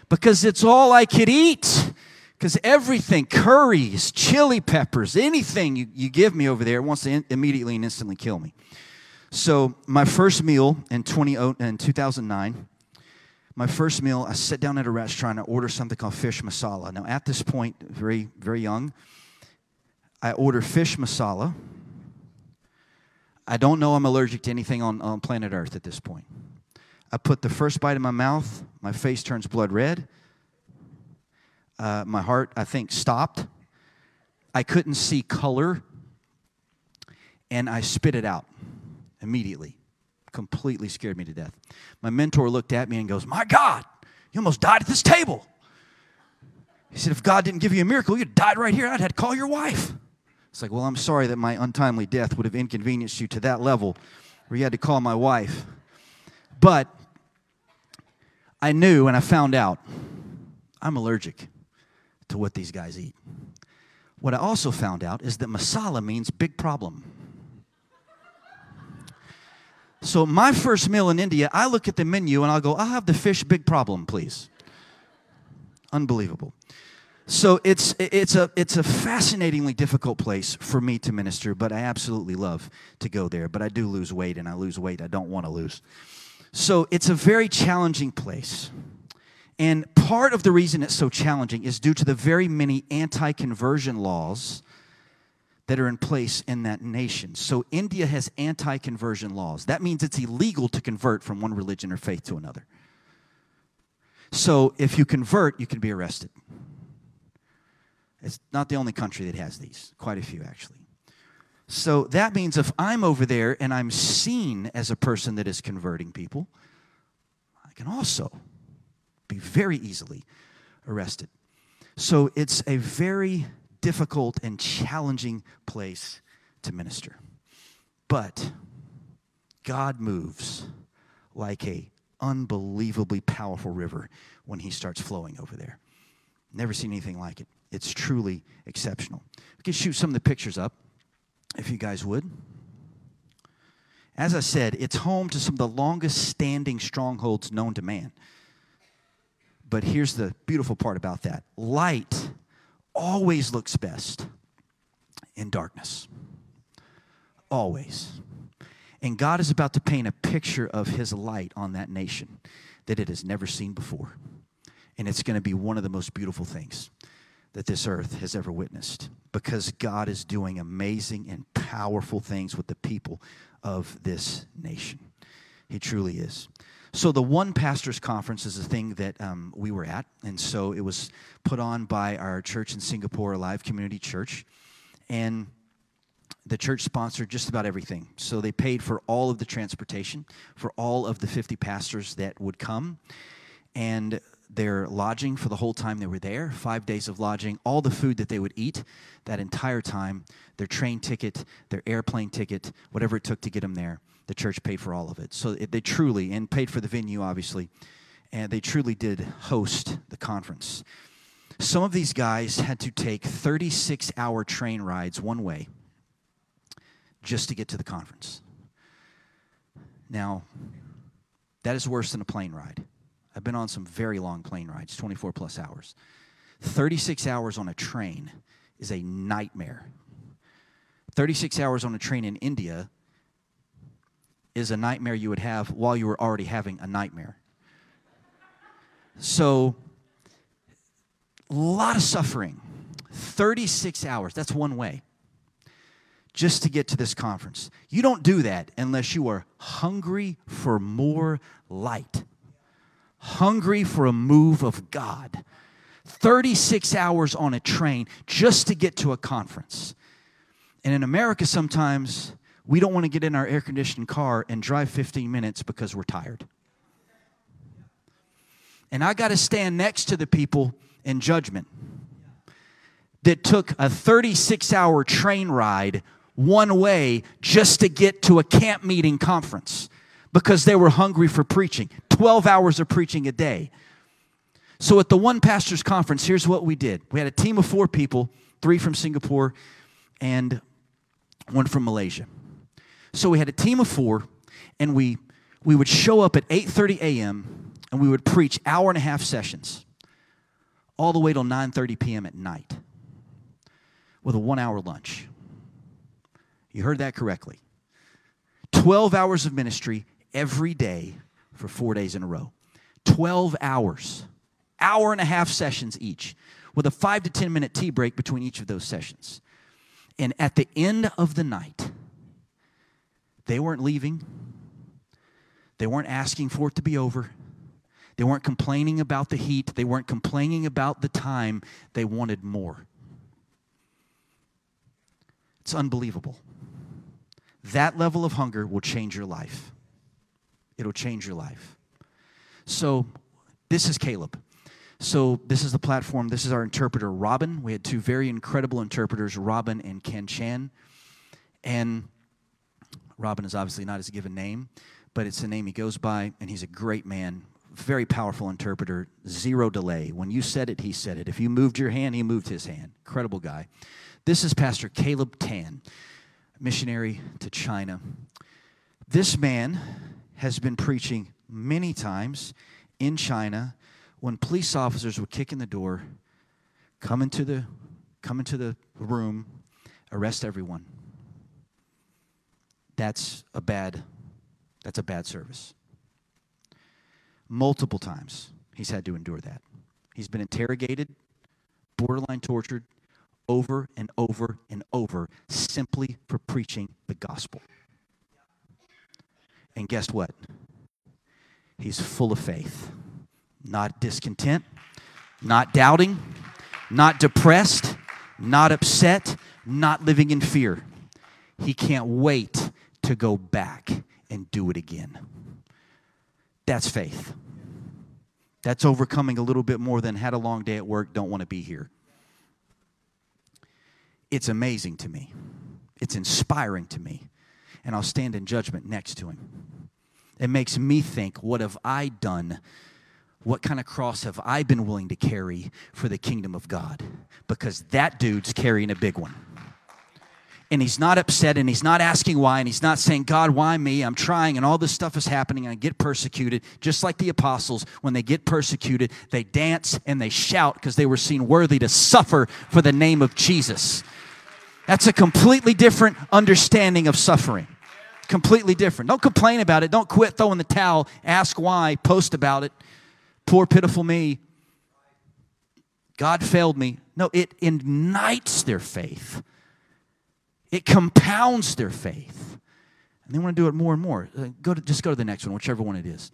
because it's all I could eat. Because everything, curries, chili peppers, anything you, you give me over there wants to in, immediately and instantly kill me. So my first meal in, 20, in 2009 my first meal, I sit down at a restaurant, I order something called fish masala. Now, at this point, very, very young, I order fish masala. I don't know I'm allergic to anything on, on planet Earth at this point. I put the first bite in my mouth, my face turns blood red. Uh, my heart, I think, stopped. I couldn't see color, and I spit it out immediately. Completely scared me to death. My mentor looked at me and goes, My God, you almost died at this table. He said, If God didn't give you a miracle, you'd died right here. I'd had to call your wife. It's like, Well, I'm sorry that my untimely death would have inconvenienced you to that level where you had to call my wife. But I knew and I found out I'm allergic to what these guys eat. What I also found out is that masala means big problem. So, my first meal in India, I look at the menu and I'll go, I'll have the fish big problem, please. Unbelievable. So it's it's a it's a fascinatingly difficult place for me to minister, but I absolutely love to go there. But I do lose weight, and I lose weight I don't want to lose. So it's a very challenging place. And part of the reason it's so challenging is due to the very many anti conversion laws that are in place in that nation. So India has anti conversion laws. That means it's illegal to convert from one religion or faith to another. So if you convert, you can be arrested. It's not the only country that has these, quite a few actually. So that means if I'm over there and I'm seen as a person that is converting people, I can also be very easily arrested. So it's a very difficult and challenging place to minister. But God moves like a unbelievably powerful river when he starts flowing over there. Never seen anything like it. It's truly exceptional. We can shoot some of the pictures up if you guys would. As I said, it's home to some of the longest standing strongholds known to man. But here's the beautiful part about that light always looks best in darkness. Always. And God is about to paint a picture of his light on that nation that it has never seen before. And it's going to be one of the most beautiful things that this earth has ever witnessed because God is doing amazing and powerful things with the people of this nation. He truly is. So, the One Pastors Conference is a thing that um, we were at. And so it was put on by our church in Singapore, Alive Community Church. And the church sponsored just about everything. So they paid for all of the transportation for all of the 50 pastors that would come. And their lodging for the whole time they were there, five days of lodging, all the food that they would eat that entire time, their train ticket, their airplane ticket, whatever it took to get them there. The church paid for all of it. So it, they truly, and paid for the venue, obviously, and they truly did host the conference. Some of these guys had to take 36 hour train rides one way just to get to the conference. Now, that is worse than a plane ride. I've been on some very long plane rides, 24 plus hours. 36 hours on a train is a nightmare. 36 hours on a train in India is a nightmare you would have while you were already having a nightmare. So, a lot of suffering. 36 hours, that's one way, just to get to this conference. You don't do that unless you are hungry for more light hungry for a move of God. 36 hours on a train just to get to a conference. And in America, sometimes we don't want to get in our air conditioned car and drive 15 minutes because we're tired. And I got to stand next to the people in judgment that took a 36 hour train ride one way just to get to a camp meeting conference because they were hungry for preaching. 12 hours of preaching a day. So at the One Pastors Conference, here's what we did we had a team of four people, three from Singapore and one from Malaysia. So we had a team of four, and we, we would show up at 8.30 a.m., and we would preach hour and a half sessions all the way till 9.30 p.m. at night with a one-hour lunch. You heard that correctly. 12 hours of ministry every day for four days in a row. 12 hours, hour and a half sessions each, with a five to 10 minute tea break between each of those sessions. And at the end of the night, they weren't leaving, they weren't asking for it to be over. They weren't complaining about the heat. They weren't complaining about the time. They wanted more. It's unbelievable. That level of hunger will change your life. It'll change your life. So, this is Caleb. So, this is the platform. This is our interpreter, Robin. We had two very incredible interpreters, Robin and Ken Chan. And Robin is obviously not his given name, but it's the name he goes by, and he's a great man, very powerful interpreter, zero delay. When you said it, he said it. If you moved your hand, he moved his hand. Incredible guy. This is Pastor Caleb Tan, missionary to China. This man has been preaching many times in China when police officers would kick in the door, come into the, come into the room, arrest everyone. That's a bad, that's a bad service. Multiple times he's had to endure that. He's been interrogated, borderline tortured, over and over and over simply for preaching the gospel. And guess what? He's full of faith, not discontent, not doubting, not depressed, not upset, not living in fear. He can't wait to go back and do it again. That's faith. That's overcoming a little bit more than had a long day at work, don't want to be here. It's amazing to me. It's inspiring to me. And I'll stand in judgment next to him. It makes me think, what have I done? What kind of cross have I been willing to carry for the kingdom of God? Because that dude's carrying a big one and he's not upset and he's not asking why and he's not saying, God, why me? I'm trying and all this stuff is happening and I get persecuted. Just like the apostles, when they get persecuted, they dance and they shout because they were seen worthy to suffer for the name of Jesus. That's a completely different understanding of suffering. Completely different. Don't complain about it. Don't quit throwing the towel. Ask why. Post about it. Poor, pitiful me. God failed me. No, it ignites their faith it compounds their faith. And they want to do it more and more. Uh, go to, just go to the next one, whichever one it is.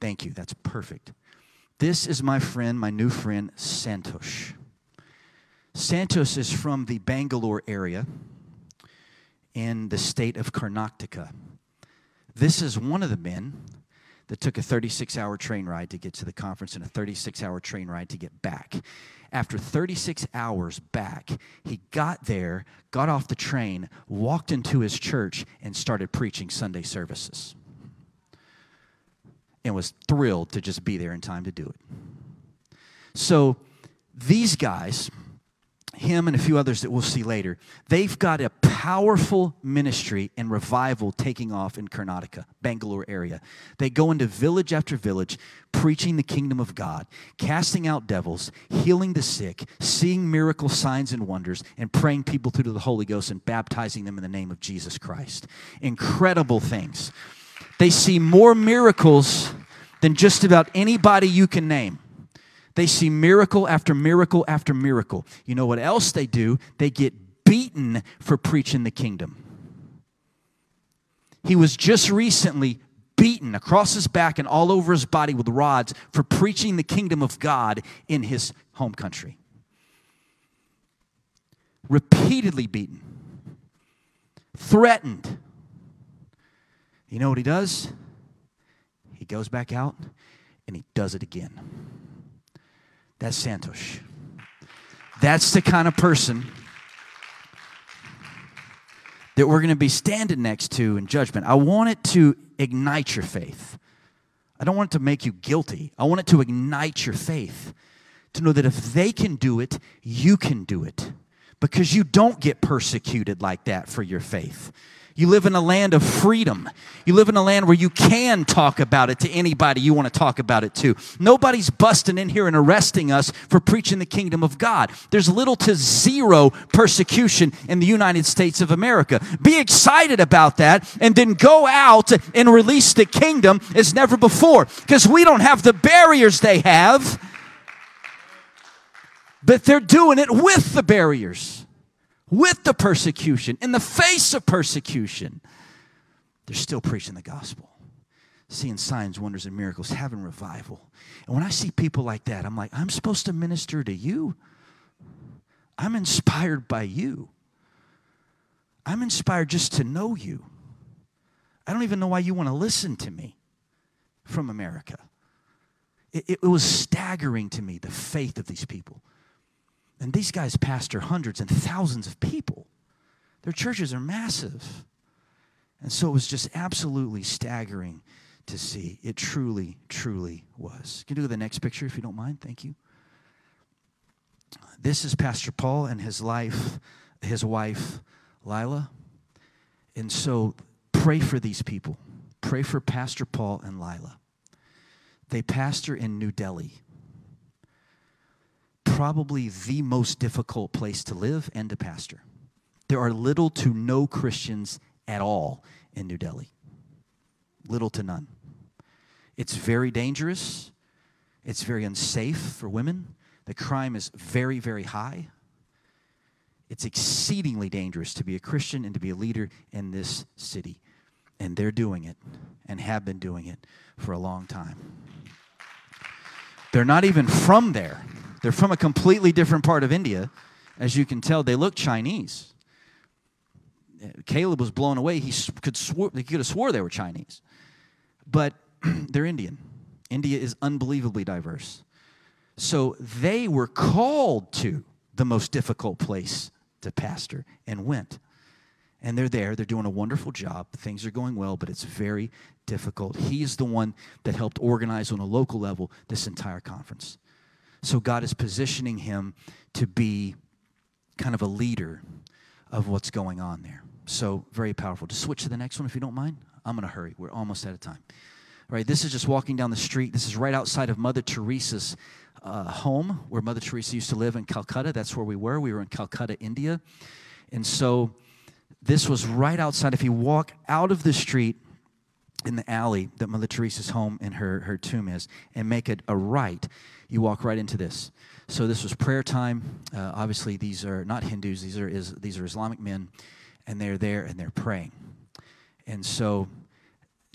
Thank you. That's perfect. This is my friend, my new friend, Santosh. Santosh is from the Bangalore area in the state of Karnataka. This is one of the men that took a 36 hour train ride to get to the conference and a 36 hour train ride to get back. After 36 hours back, he got there, got off the train, walked into his church, and started preaching Sunday services. And was thrilled to just be there in time to do it. So, these guys, him and a few others that we'll see later, they've got a powerful ministry and revival taking off in Karnataka, Bangalore area. They go into village after village, preaching the kingdom of God, casting out devils, healing the sick, seeing miracle signs and wonders, and praying people through to the Holy Ghost and baptizing them in the name of Jesus Christ. Incredible things. They see more miracles than just about anybody you can name. They see miracle after miracle after miracle. You know what else they do? They get beaten for preaching the kingdom. He was just recently beaten across his back and all over his body with rods for preaching the kingdom of God in his home country. Repeatedly beaten, threatened. You know what he does? He goes back out and he does it again. That's Santosh. That's the kind of person that we're going to be standing next to in judgment. I want it to ignite your faith. I don't want it to make you guilty. I want it to ignite your faith. To know that if they can do it, you can do it. Because you don't get persecuted like that for your faith. You live in a land of freedom. You live in a land where you can talk about it to anybody you want to talk about it to. Nobody's busting in here and arresting us for preaching the kingdom of God. There's little to zero persecution in the United States of America. Be excited about that and then go out and release the kingdom as never before because we don't have the barriers they have, but they're doing it with the barriers with the persecution, in the face of persecution, they're still preaching the gospel, seeing signs, wonders, and miracles, having revival. And when I see people like that, I'm like, I'm supposed to minister to you. I'm inspired by you. I'm inspired just to know you. I don't even know why you want to listen to me from America. It, it, was staggering to me, the faith of these people. And these guys pastor hundreds and thousands of people. Their churches are massive. And so it was just absolutely staggering to see. It truly, truly was. Can do the next picture if you don't mind? Thank you. This is Pastor Paul and his life, his wife, Lila. And so pray for these people. Pray for Pastor Paul and Lila. They pastor in New Delhi probably the most difficult place to live and to pastor. There are little to no Christians at all in New Delhi. Little to none. It's very dangerous. It's very unsafe for women. The crime is very, very high. It's exceedingly dangerous to be a Christian and to be a leader in this city. And they're doing it and have been doing it for a long time. They're not even from there. They're from a completely different part of India. As you can tell, they look Chinese. Caleb was blown away. He could, swore, he could have swore they were Chinese. But they're Indian. India is unbelievably diverse. So they were called to the most difficult place to pastor and went. And they're there. They're doing a wonderful job. Things are going well, but it's very difficult. He's the one that helped organize on a local level this entire conference. So God is positioning him to be kind of a leader of what's going on there. So very powerful. Just switch to the next one if you don't mind. I'm going to hurry. We're almost out of time. All right, this is just walking down the street. This is right outside of Mother Teresa's uh, home, where Mother Teresa used to live in Calcutta. That's where we were. We were in Calcutta, India. And so this was right outside. If you walk out of the street in the alley that Mother Teresa's home and her, her tomb is, and make it a right, you walk right into this. So this was prayer time. Uh, obviously, these are not Hindus; these are is, these are Islamic men, and they're there and they're praying. And so,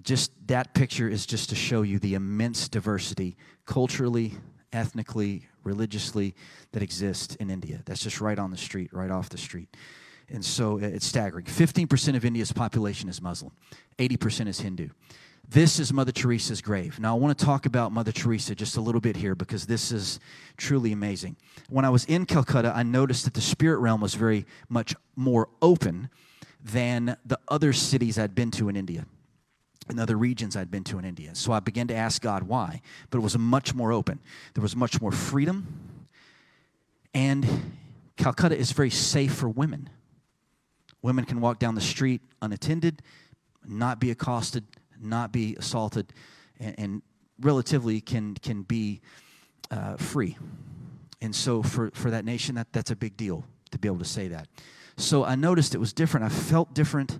just that picture is just to show you the immense diversity, culturally, ethnically, religiously, that exists in India. That's just right on the street, right off the street. And so it's staggering. 15% of India's population is Muslim, 80% is Hindu. This is Mother Teresa's grave. Now, I want to talk about Mother Teresa just a little bit here because this is truly amazing. When I was in Calcutta, I noticed that the spirit realm was very much more open than the other cities I'd been to in India and other regions I'd been to in India. So I began to ask God why, but it was much more open. There was much more freedom, and Calcutta is very safe for women. Women can walk down the street unattended, not be accosted, not be assaulted, and, and relatively can, can be uh, free. And so for, for that nation, that, that's a big deal to be able to say that. So I noticed it was different. I felt different.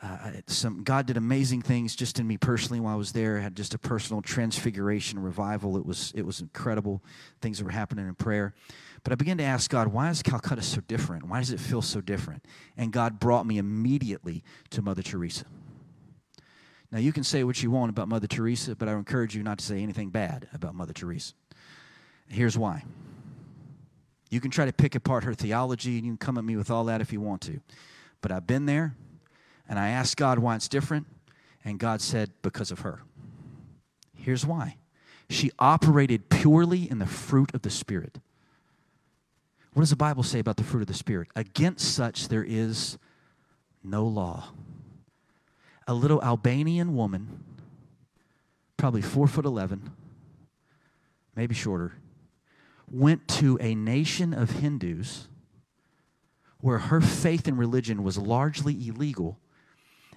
Uh, some God did amazing things just in me personally while I was there. I had just a personal transfiguration, revival. It was it was incredible things that were happening in prayer. But I began to ask God, why is Calcutta so different? Why does it feel so different? And God brought me immediately to Mother Teresa. Now, you can say what you want about Mother Teresa, but I encourage you not to say anything bad about Mother Teresa. Here's why. You can try to pick apart her theology, and you can come at me with all that if you want to. But I've been there, and I asked God why it's different, and God said, because of her. Here's why she operated purely in the fruit of the Spirit. What does the Bible say about the fruit of the Spirit? Against such there is no law a little Albanian woman, probably four foot 11, maybe shorter, went to a nation of Hindus where her faith and religion was largely illegal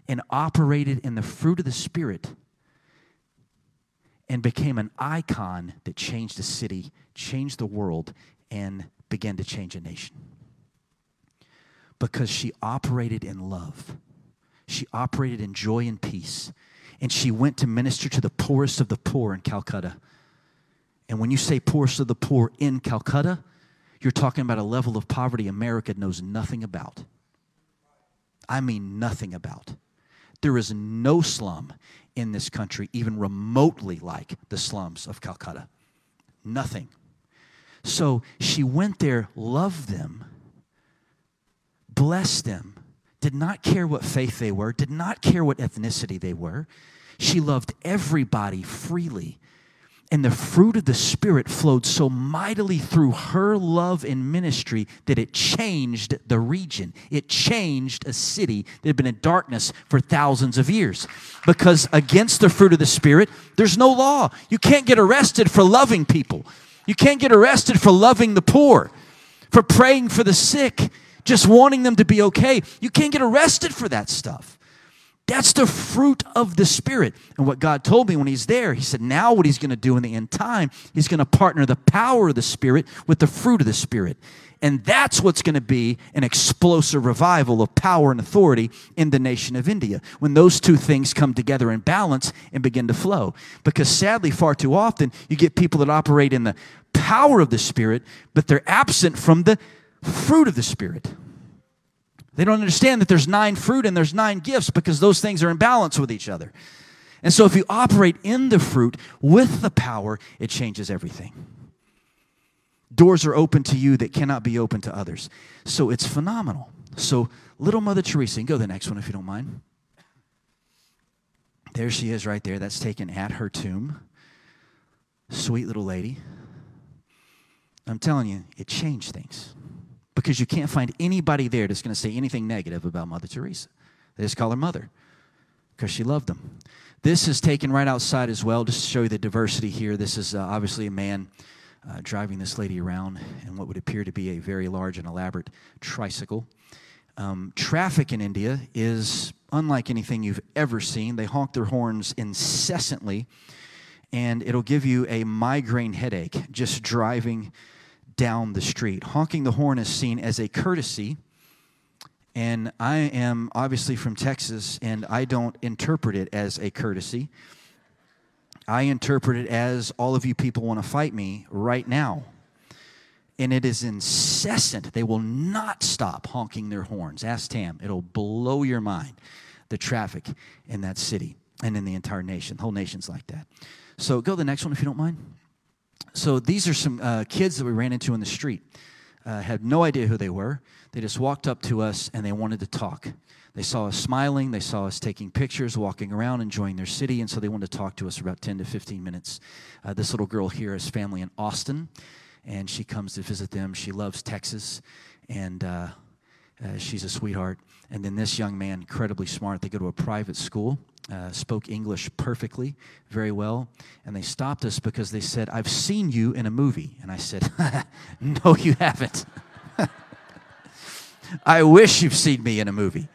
and operated in the fruit of the Spirit and became an icon that changed a city, changed the world, and began to change a nation. Because she operated in love, she operated in joy and peace, and she went to minister to the poorest of the poor in Calcutta. And when you say poorest of the poor in Calcutta, you're talking about a level of poverty America knows nothing about. I mean, nothing about. There is no slum in this country even remotely like the slums of Calcutta. Nothing. So she went there, loved them, blessed them, did not care what faith they were, did not care what ethnicity they were. She loved everybody freely and the fruit of the Spirit flowed so mightily through her love and ministry that it changed the region. It changed a city that had been in darkness for thousands of years. Because against the fruit of the Spirit, there's no law. You can't get arrested for loving people, you can't get arrested for loving the poor, for praying for the sick, just wanting them to be okay. You can't get arrested for that stuff. That's the fruit of the Spirit. And what God told me when He's there, He said, now what He's going to do in the end time, He's going to partner the power of the Spirit with the fruit of the Spirit. And that's what's going to be an explosive revival of power and authority in the nation of India when those two things come together in balance and begin to flow. Because sadly, far too often, you get people that operate in the power of the Spirit, but they're absent from the fruit of the Spirit. They don't understand that there's nine fruit and there's nine gifts because those things are in balance with each other. And so if you operate in the fruit with the power, it changes everything. Doors are open to you that cannot be open to others. So it's phenomenal. So, little Mother Teresa, and go to the next one if you don't mind. There she is right there. That's taken at her tomb. Sweet little lady. I'm telling you, it changed things because you can't find anybody there that's going to say anything negative about Mother Teresa. They just call her mother because she loved them. This is taken right outside as well, just to show you the diversity here. This is uh, obviously a man uh, driving this lady around in what would appear to be a very large and elaborate tricycle. Um, traffic in India is unlike anything you've ever seen. They honk their horns incessantly, and it'll give you a migraine headache just driving down the street. Honking the horn is seen as a courtesy. And I am obviously from Texas, and I don't interpret it as a courtesy. I interpret it as all of you people want to fight me right now. And it is incessant. They will not stop honking their horns. Ask Tam. It'll blow your mind, the traffic in that city and in the entire nation. The whole nation's like that. So go to the next one if you don't mind. So these are some uh, kids that we ran into in the street. Uh, had no idea who they were. They just walked up to us and they wanted to talk. They saw us smiling, they saw us taking pictures, walking around, enjoying their city, and so they wanted to talk to us for about 10 to 15 minutes. Uh, this little girl here has family in Austin, and she comes to visit them. She loves Texas, and uh, uh, she's a sweetheart. And then this young man, incredibly smart, they go to a private school uh, spoke English perfectly, very well. And they stopped us because they said, I've seen you in a movie. And I said, No, you haven't. I wish you've seen me in a movie,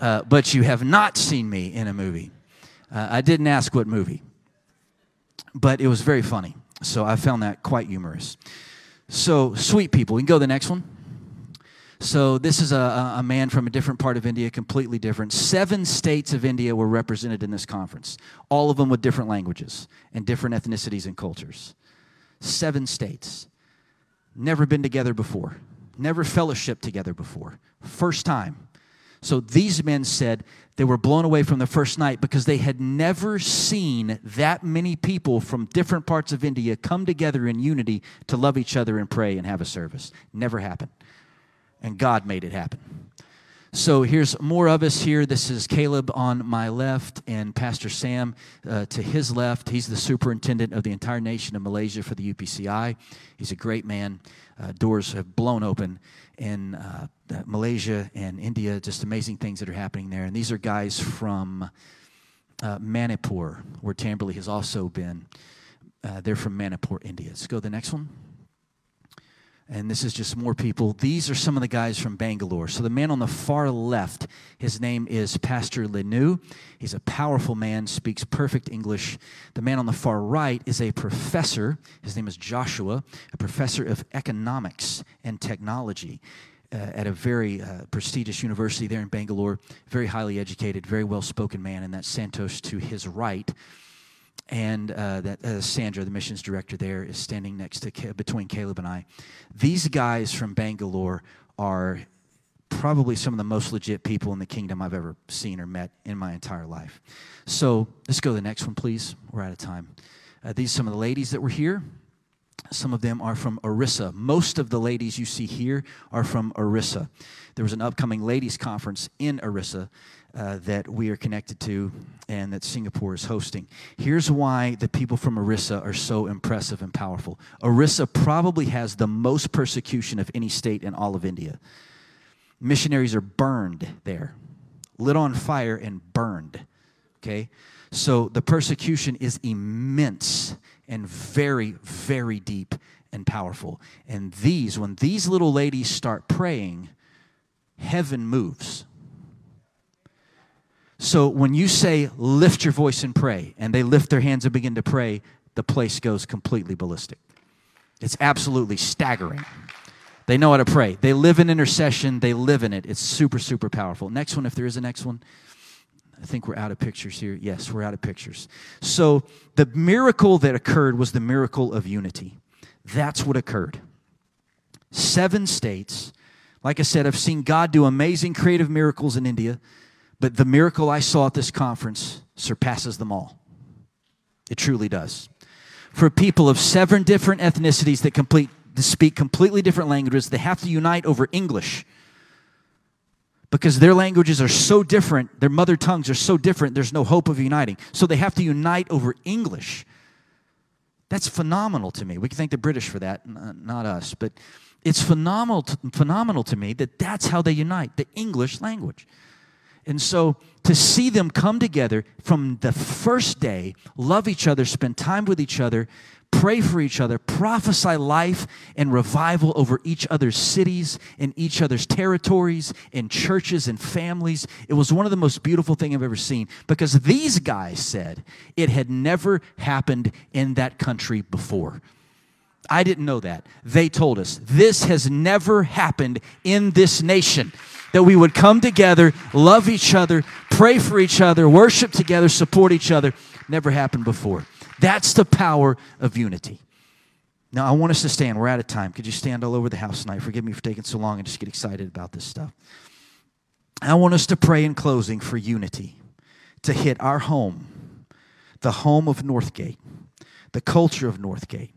uh, but you have not seen me in a movie. Uh, I didn't ask what movie, but it was very funny. So I found that quite humorous. So, sweet people. We can go to the next one. So this is a, a man from a different part of India, completely different. Seven states of India were represented in this conference, all of them with different languages and different ethnicities and cultures. Seven states. Never been together before, never fellowship together before. First time. So these men said they were blown away from the first night because they had never seen that many people from different parts of India come together in unity to love each other and pray and have a service. Never happened and God made it happen. So here's more of us here. This is Caleb on my left and Pastor Sam uh, to his left. He's the superintendent of the entire nation of Malaysia for the UPCI. He's a great man. Uh, doors have blown open in uh, Malaysia and India. Just amazing things that are happening there. And these are guys from uh, Manipur, where Tamberly has also been. Uh, they're from Manipur, India. Let's go to the next one. And this is just more people. These are some of the guys from Bangalore. So the man on the far left, his name is Pastor Lenu. He's a powerful man, speaks perfect English. The man on the far right is a professor. His name is Joshua, a professor of economics and technology. Uh, at a very uh, prestigious university there in Bangalore, very highly educated, very well spoken man, and that's Santosh to his right and uh, that uh, Sandra, the missions director there, is standing next to between Caleb and I. These guys from Bangalore are probably some of the most legit people in the kingdom I've ever seen or met in my entire life. So let's go to the next one, please. We're out of time. Uh, these are some of the ladies that were here. Some of them are from Orissa. Most of the ladies you see here are from Orissa. There was an upcoming ladies' conference in Orissa uh, that we are connected to and that Singapore is hosting. Here's why the people from Orissa are so impressive and powerful. Orissa probably has the most persecution of any state in all of India. Missionaries are burned there, lit on fire and burned. Okay? So the persecution is immense and very, very deep and powerful. And these, when these little ladies start praying, heaven moves. So when you say, lift your voice and pray, and they lift their hands and begin to pray, the place goes completely ballistic. It's absolutely staggering. They know how to pray. They live in intercession, they live in it. It's super, super powerful. Next one, if there is a next one. I think we're out of pictures here. Yes, we're out of pictures. So the miracle that occurred was the miracle of unity. That's what occurred. Seven states. Like I said, I've seen God do amazing creative miracles in India. But the miracle I saw at this conference surpasses them all. It truly does. For people of seven different ethnicities that complete speak completely different languages, they have to unite over English. Because their languages are so different, their mother tongues are so different, there's no hope of uniting. So they have to unite over English. That's phenomenal to me. We can thank the British for that, not us. But it's phenomenal to, phenomenal to me that that's how they unite the English language. And so to see them come together from the first day, love each other, spend time with each other, pray for each other, prophesy life and revival over each other's cities and each other's territories and churches and families. It was one of the most beautiful things I've ever seen because these guys said it had never happened in that country before. I didn't know that. They told us this has never happened in this nation that we would come together, love each other, pray for each other, worship together, support each other. Never happened before. That's the power of unity. Now, I want us to stand. We're out of time. Could you stand all over the house tonight? Forgive me for taking so long and just get excited about this stuff. I want us to pray in closing for unity to hit our home, the home of Northgate, the culture of Northgate.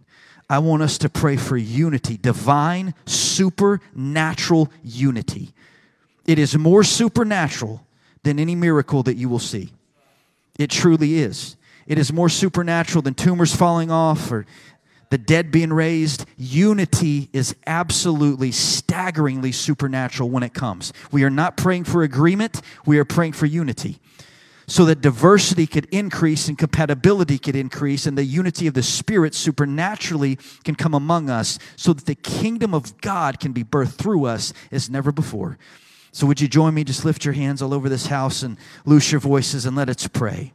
I want us to pray for unity, divine, supernatural unity it is more supernatural than any miracle that you will see. It truly is. It is more supernatural than tumors falling off or the dead being raised. Unity is absolutely staggeringly supernatural when it comes. We are not praying for agreement, we are praying for unity. So that diversity could increase and compatibility could increase, and the unity of the Spirit supernaturally can come among us, so that the kingdom of God can be birthed through us as never before. So, would you join me? Just lift your hands all over this house and loose your voices and let us pray.